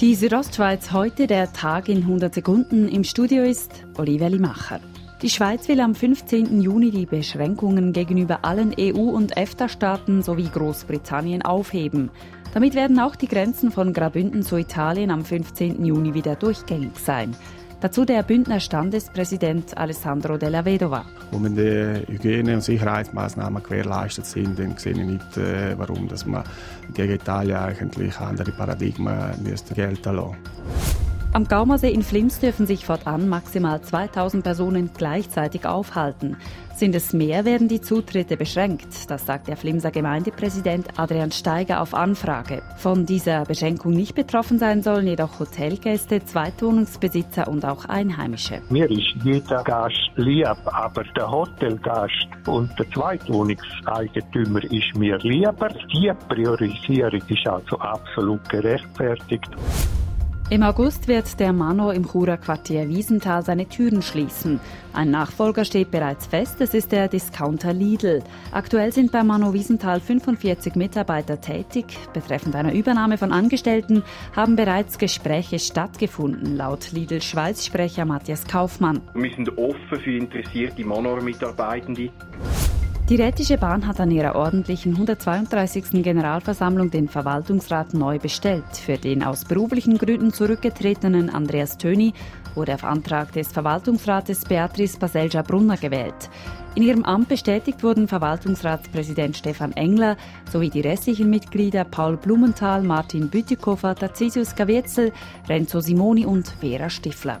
Die Südostschweiz heute der Tag in 100 Sekunden. Im Studio ist Olivia Limacher. Die Schweiz will am 15. Juni die Beschränkungen gegenüber allen EU- und EFTA-Staaten sowie Großbritannien aufheben. Damit werden auch die Grenzen von Grabünden zu Italien am 15. Juni wieder durchgängig sein. Dazu der Bündner Standespräsident Alessandro Della Vedova. Und wenn die Hygiene- und Sicherheitsmaßnahmen gewährleistet sind, dann sehe ich nicht, äh, warum dass man gegen Italien eigentlich andere Paradigmen gelten lassen am Gaumersee in Flims dürfen sich fortan maximal 2000 Personen gleichzeitig aufhalten. Sind es mehr, werden die Zutritte beschränkt. Das sagt der Flimser Gemeindepräsident Adrian Steiger auf Anfrage. Von dieser Beschränkung nicht betroffen sein sollen jedoch Hotelgäste, Zweitwohnungsbesitzer und auch Einheimische. Mir ist jeder Gast lieb, aber der Hotelgast und der Zweitwohnungseigentümer ist mir lieber. Die Priorisierung ist also absolut gerechtfertigt. Im August wird der Mano im Churer Quartier Wiesenthal seine Türen schließen. Ein Nachfolger steht bereits fest, es ist der Discounter Lidl. Aktuell sind bei Mano Wiesenthal 45 Mitarbeiter tätig. Betreffend einer Übernahme von Angestellten haben bereits Gespräche stattgefunden, laut Lidl Schweiz-Sprecher Matthias Kaufmann. Wir sind offen für interessierte Manor-Mitarbeitende. Die Rätische Bahn hat an ihrer ordentlichen 132. Generalversammlung den Verwaltungsrat neu bestellt. Für den aus beruflichen Gründen zurückgetretenen Andreas Töni wurde auf Antrag des Verwaltungsrates Beatrice Baselja-Brunner gewählt. In ihrem Amt bestätigt wurden Verwaltungsratspräsident Stefan Engler sowie die restlichen Mitglieder Paul Blumenthal, Martin Bütikofer, Tarcisius Gavetzel, Renzo Simoni und Vera Stifler.